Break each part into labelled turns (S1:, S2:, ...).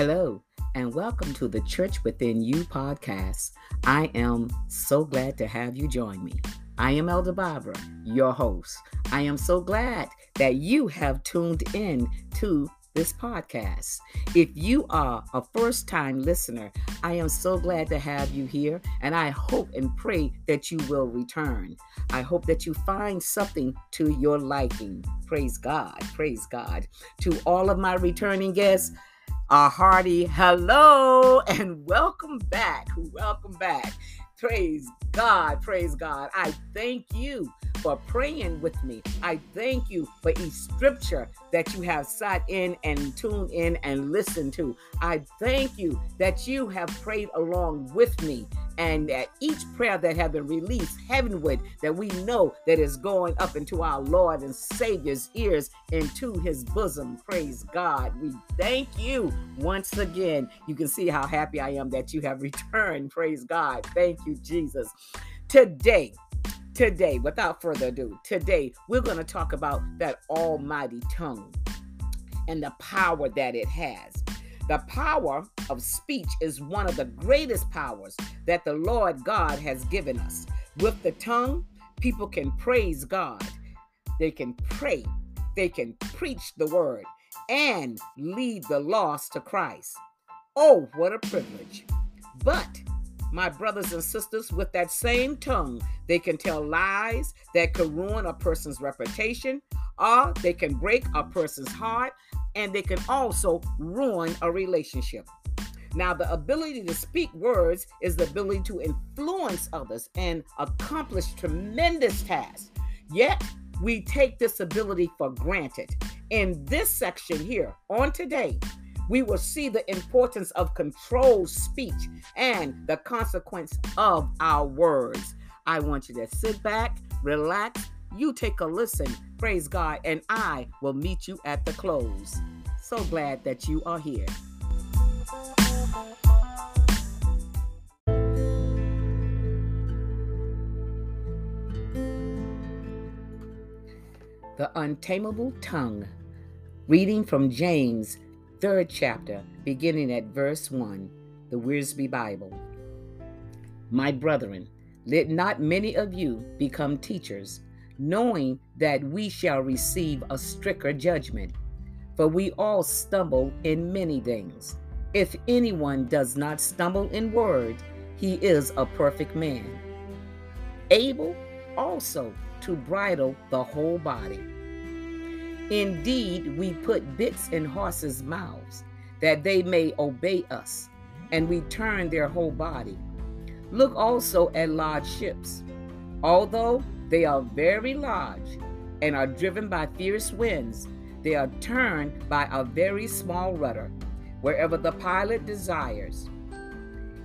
S1: Hello, and welcome to the Church Within You podcast. I am so glad to have you join me. I am Elder Barbara, your host. I am so glad that you have tuned in to this podcast. If you are a first time listener, I am so glad to have you here, and I hope and pray that you will return. I hope that you find something to your liking. Praise God. Praise God. To all of my returning guests, Uh, a hearty hello and welcome back. Welcome back. Praise God. Praise God. I thank you for praying with me. I thank you for each scripture that you have sat in and tuned in and listened to. I thank you that you have prayed along with me and that each prayer that have been released heavenward that we know that is going up into our Lord and Savior's ears into his bosom. Praise God. We thank you once again. You can see how happy I am that you have returned. Praise God. Thank you, Jesus. Today, today, without further ado, today we're going to talk about that almighty tongue and the power that it has. The power of speech is one of the greatest powers that the Lord God has given us. With the tongue, people can praise God, they can pray, they can preach the word, and lead the lost to Christ. Oh, what a privilege! But my brothers and sisters, with that same tongue, they can tell lies that could ruin a person's reputation, or they can break a person's heart, and they can also ruin a relationship. Now, the ability to speak words is the ability to influence others and accomplish tremendous tasks. Yet, we take this ability for granted. In this section here on today, we will see the importance of controlled speech and the consequence of our words. I want you to sit back, relax, you take a listen, praise God, and I will meet you at the close. So glad that you are here. The Untamable Tongue. Reading from James third chapter, beginning at verse 1, the Wiersbe Bible. My brethren, let not many of you become teachers, knowing that we shall receive a stricter judgment. For we all stumble in many things. If anyone does not stumble in word, he is a perfect man, able also to bridle the whole body. Indeed, we put bits in horses' mouths that they may obey us, and we turn their whole body. Look also at large ships. Although they are very large and are driven by fierce winds, they are turned by a very small rudder, wherever the pilot desires.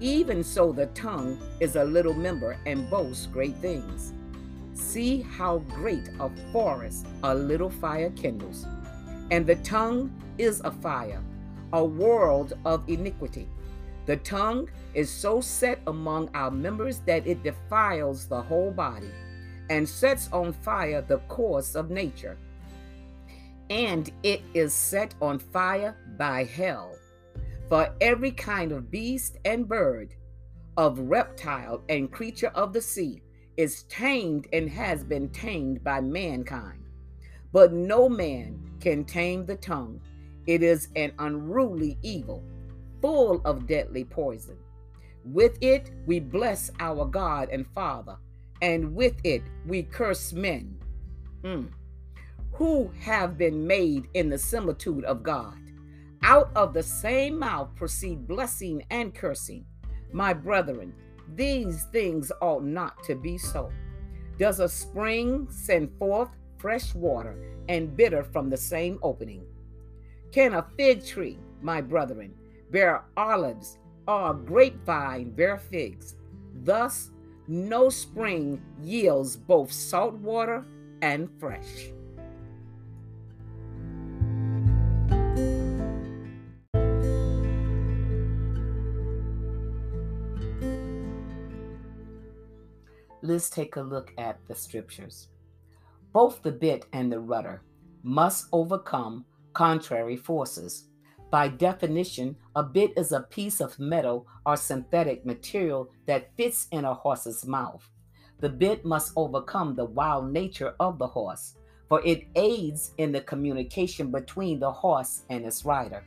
S1: Even so, the tongue is a little member and boasts great things. See how great a forest a little fire kindles. And the tongue is a fire, a world of iniquity. The tongue is so set among our members that it defiles the whole body and sets on fire the course of nature. And it is set on fire by hell. For every kind of beast and bird, of reptile and creature of the sea, is tamed and has been tamed by mankind. But no man can tame the tongue. It is an unruly evil, full of deadly poison. With it we bless our God and Father, and with it we curse men mm, who have been made in the similitude of God. Out of the same mouth proceed blessing and cursing. My brethren, these things ought not to be so. Does a spring send forth fresh water and bitter from the same opening? Can a fig tree, my brethren, bear olives, or grapevine bear figs? Thus, no spring yields both salt water and fresh. let's take a look at the scriptures. Both the bit and the rudder must overcome contrary forces By definition, a bit is a piece of metal or synthetic material that fits in a horse's mouth. The bit must overcome the wild nature of the horse, for it aids in the communication between the horse and its rider.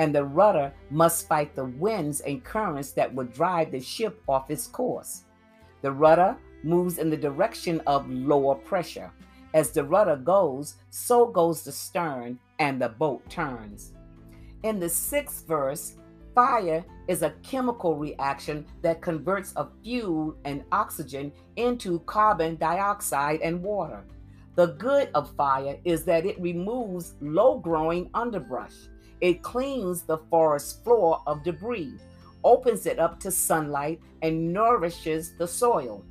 S1: And the rudder must fight the winds and currents that would drive the ship off its course. The rudder moves in the direction of lower pressure. As the rudder goes, so goes the stern, and the boat turns. In the sixth verse, fire is a chemical reaction that converts a fuel and oxygen into carbon dioxide and water. The good of fire is that it removes low growing underbrush. It cleans the forest floor of debris, opens it up to sunlight, and nourishes the soil.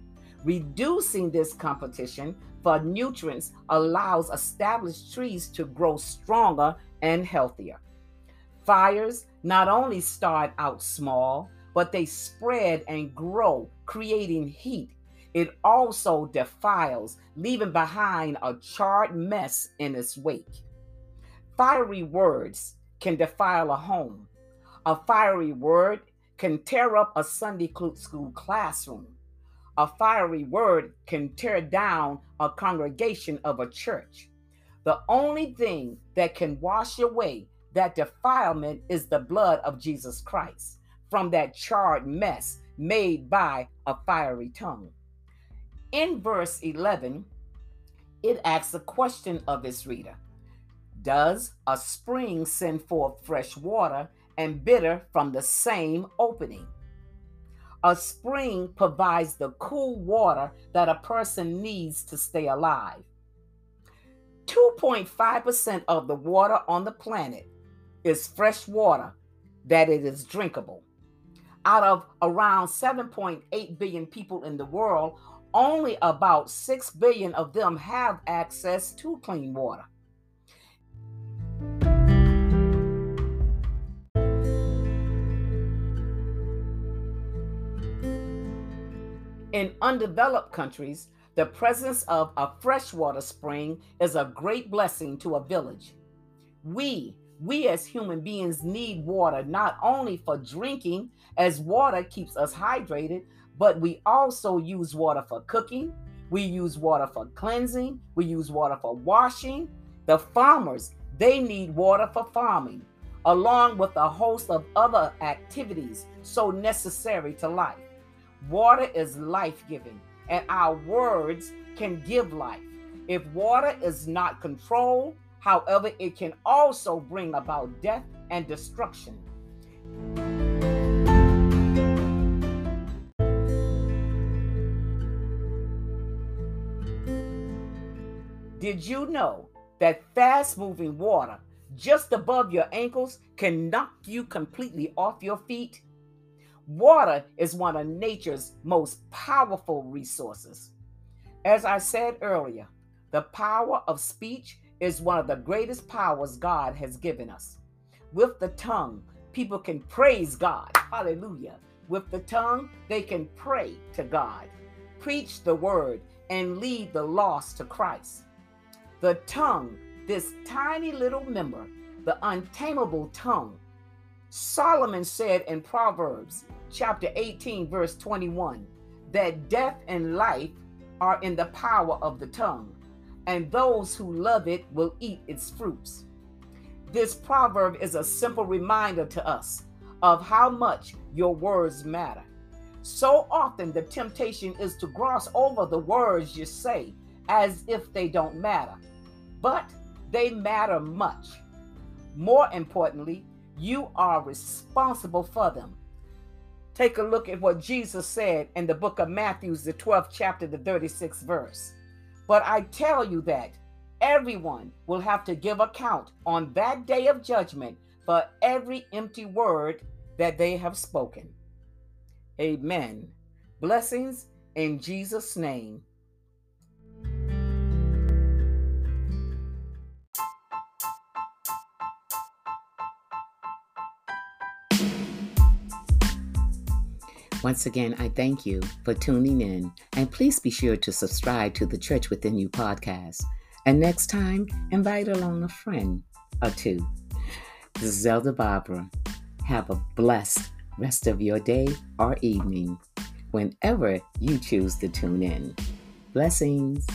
S1: Reducing this competition for nutrients allows established trees to grow stronger and healthier. Fires not only start out small, but they spread and grow, creating heat. It also defiles, leaving behind a charred mess in its wake. Fiery words can defile a home. A fiery word can tear up a Sunday school classroom. A fiery word can tear down a congregation of a church. The only thing that can wash away that defilement is the blood of Jesus Christ from that charred mess made by a fiery tongue. In verse 11, it asks a question of its reader Does a spring send forth fresh water and bitter from the same opening? A spring provides the cool water that a person needs to stay alive. 2.5% of the water on the planet is fresh water that it is drinkable. Out of around 7.8 billion people in the world, only about 6 billion of them have access to clean water. In undeveloped countries, the presence of a freshwater spring is a great blessing to a village. We, we as human beings need water not only for drinking, as water keeps us hydrated, but we also use water for cooking. We use water for cleansing. We use water for washing. The farmers, they need water for farming, along with a host of other activities so necessary to life. Water is life giving, and our words can give life. If water is not controlled, However, it can also bring about death and destruction. Did you know that fast moving water just above your ankles can knock you completely off your feet? Water is one of nature's most powerful resources. As I said earlier, the power of speech is one of the greatest powers God has given us. With the tongue, people can praise God. Hallelujah. With the tongue, they can pray to God, preach the word, and lead the lost to Christ. The tongue, this tiny little member, the untamable tongue. Solomon said in Proverbs chapter 18, verse 21, that death and life are in the power of the tongue and those who love it will eat its fruits. This proverb is a simple reminder to us of how much your words matter. So often, the temptation is to gloss over the words you say as if they don't matter, but they matter much. More importantly, you are responsible for them. Take a look at what Jesus said in the book of Matthew, the 12th chapter, the 36th verse. But I tell you that everyone will have to give account on that day of judgment for every empty word that they have spoken. Amen. Blessings in Jesus' name. Once again, I thank you for tuning in, and please be sure to subscribe to the Church Within You podcast. And next time, invite along a friend or two. This is Elder Barbara. Have a blessed rest of your day or evening whenever you choose to tune in. Blessings.